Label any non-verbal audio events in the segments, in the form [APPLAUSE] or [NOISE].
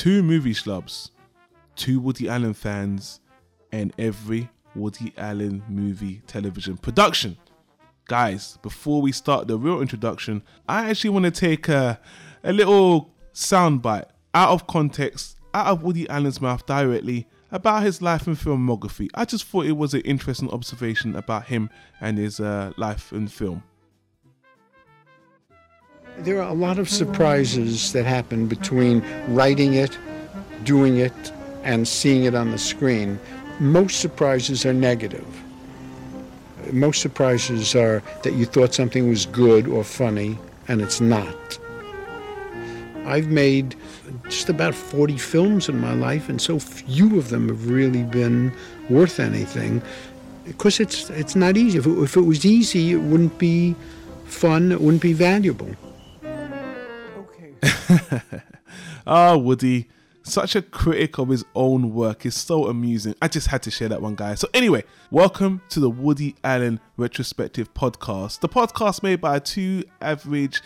two movie schlubs, two Woody Allen fans, and every Woody Allen movie television production. Guys, before we start the real introduction, I actually want to take a, a little soundbite out of context, out of Woody Allen's mouth directly about his life and filmography. I just thought it was an interesting observation about him and his uh, life and film. There are a lot of surprises that happen between writing it, doing it, and seeing it on the screen. Most surprises are negative. Most surprises are that you thought something was good or funny and it's not. I've made just about 40 films in my life, and so few of them have really been worth anything. Because it's, it's not easy. If it, if it was easy, it wouldn't be fun, it wouldn't be valuable. [LAUGHS] Ah, Woody, such a critic of his own work is so amusing. I just had to share that one, guys. So, anyway, welcome to the Woody Allen Retrospective Podcast, the podcast made by two average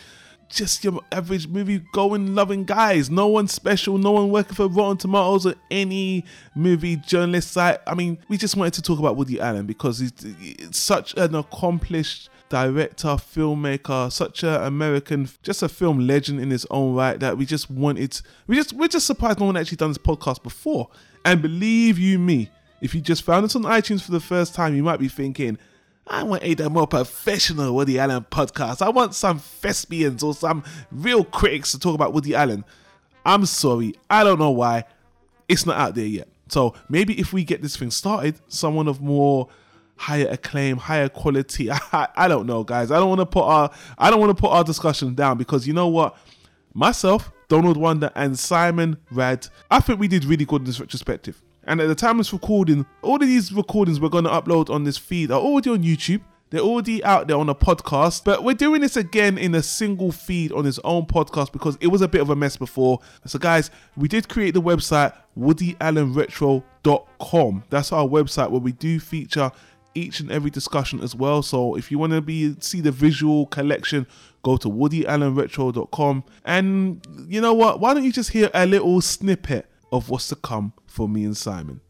just your average movie going loving guys. No one special, no one working for Rotten Tomatoes or any movie journalist site. I mean, we just wanted to talk about Woody Allen because he's, he's such an accomplished director, filmmaker, such an American, just a film legend in his own right that we just wanted. We just we're just surprised no one actually done this podcast before. And believe you me, if you just found us on iTunes for the first time, you might be thinking. I want a more professional Woody Allen podcast. I want some thespians or some real critics to talk about Woody Allen. I'm sorry, I don't know why. It's not out there yet. So maybe if we get this thing started, someone of more higher acclaim, higher quality. [LAUGHS] I, I don't know, guys. I don't want to put our I don't want to put our discussion down because you know what? Myself, Donald Wunder, and Simon Rad, I think we did really good in this retrospective. And at the time of this recording, all of these recordings we're going to upload on this feed are already on YouTube. They're already out there on a podcast, but we're doing this again in a single feed on his own podcast because it was a bit of a mess before. So, guys, we did create the website woodyallenretro.com. That's our website where we do feature each and every discussion as well. So, if you want to be see the visual collection, go to woodyallenretro.com. And you know what? Why don't you just hear a little snippet of what's to come for me and Simon?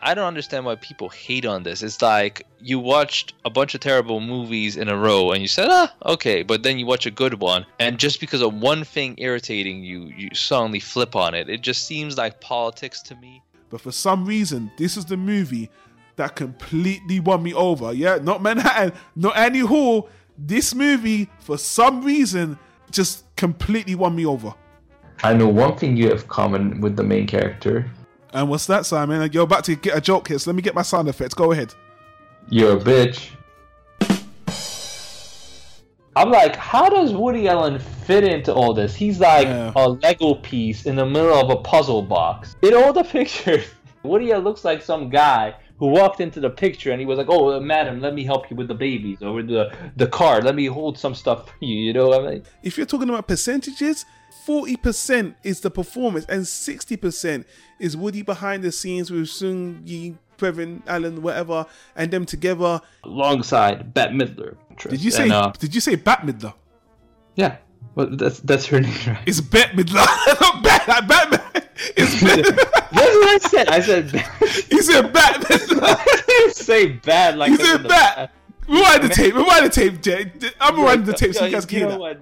I don't understand why people hate on this. It's like you watched a bunch of terrible movies in a row and you said, ah, okay, but then you watch a good one, and just because of one thing irritating you, you suddenly flip on it. It just seems like politics to me. But for some reason, this is the movie that completely won me over. Yeah, not Manhattan, not Annie Hall. This movie, for some reason, just completely won me over. I know one thing you have common with the main character. And what's that, Simon? You're about to get a joke here, so let me get my sound effects. Go ahead. You're a bitch. I'm like, how does Woody Allen fit into all this? He's like Yeah. a Lego piece in the middle of a puzzle box. In all the [LAUGHS] pictures, Woody Allen looks like some guy who walked into the picture and he was like, "Oh, madam, let me help you with the babies or with the the car. Let me hold some stuff for you." You know, what I mean? If you're talking about percentages, 40% is the performance and 60% is Woody behind the scenes with Soon-Yi, Previn, Allen, whatever, and them together. alongside Bette Midler. Did you say And, uh, did you say Bat Midler? yeah, well, that's that's her name, right? It's Bet Midler. Not [LAUGHS] Bat Batman. It's Bet. That's what I said. I said. Bad. [LAUGHS] you said Bat Midler. [LAUGHS] I didn't say bad like You said bad. the- Bat. Rewind the tape. Rewind the tape, Jay. I'm rewinding the tape so you guys can You hear that.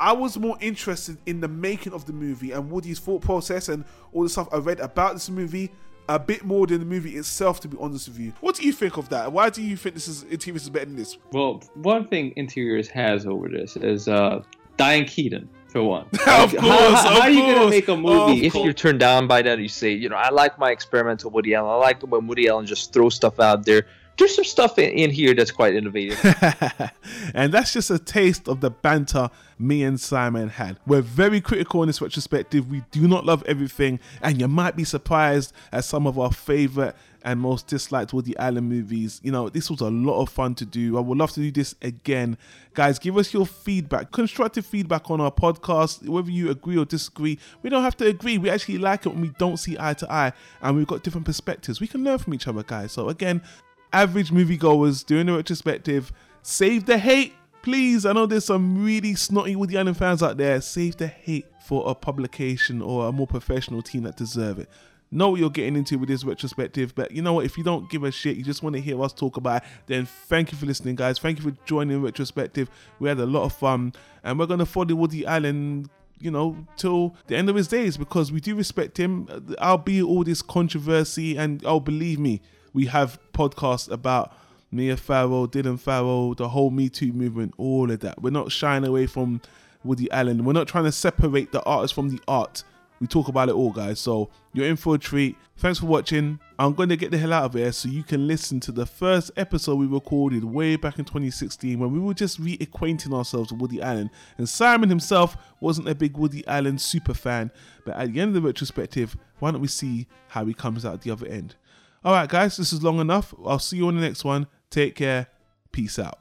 I was more interested in the making of the movie and Woody's thought process and all the stuff I read about this movie a bit more than the movie itself, to be honest with you. What do you think of that? Why do you think this is Interiors is better than this? Well, one thing Interiors has over this is uh, Diane Keaton, for one. [LAUGHS] Of Like, course, how, how, of how are you course, gonna make a movie of if If you're turned down by that, you say, you know, I like my experimental Woody Allen. I like when Woody Allen just throws stuff out there. There's some stuff in, in here that's quite innovative. [LAUGHS] and that's just a taste of the banter me and Simon had. We're very critical in this retrospective. We do not love everything, and you might be surprised at some of our favorite and most disliked Woody Allen movies. You know, this was a lot of fun to do. I would love to do this again. Guys, give us your feedback, constructive feedback on our podcast, whether you agree or disagree. We don't have to agree. We actually like it when we don't see eye to eye and we've got different perspectives. We can learn from each other, guys. So, again, average moviegoers doing a retrospective. Save the hate. please, I know there's some really snotty Woody Allen fans out there. Save the hate for a publication or a more professional team that deserve it. Know what you're getting into with this retrospective, but you know what? If you don't give a shit, you just want to hear us talk about it, then thank you for listening, guys. Thank you for joining retrospective. We had a lot of fun, and we're gonna follow Woody Allen you know, till the end of his days because we do respect him. I'll be all this controversy, and oh, believe me, we have podcasts about Mia Farrow, Dylan Farrow, the whole Me Too movement, all of that. We're not shying away from Woody Allen. We're not trying to separate the artist from the art. We talk about it all, guys. So you're in for a treat. Thanks for watching. I'm going to get the hell out of here so you can listen to the first episode we recorded way back in 2016 when we were just reacquainting ourselves with Woody Allen. And Simon himself wasn't a big Woody Allen super fan, but at the end of the retrospective, why don't we see how he comes out the other end? All right, guys, this is long enough. I'll see you on the next one. Take care. Peace out.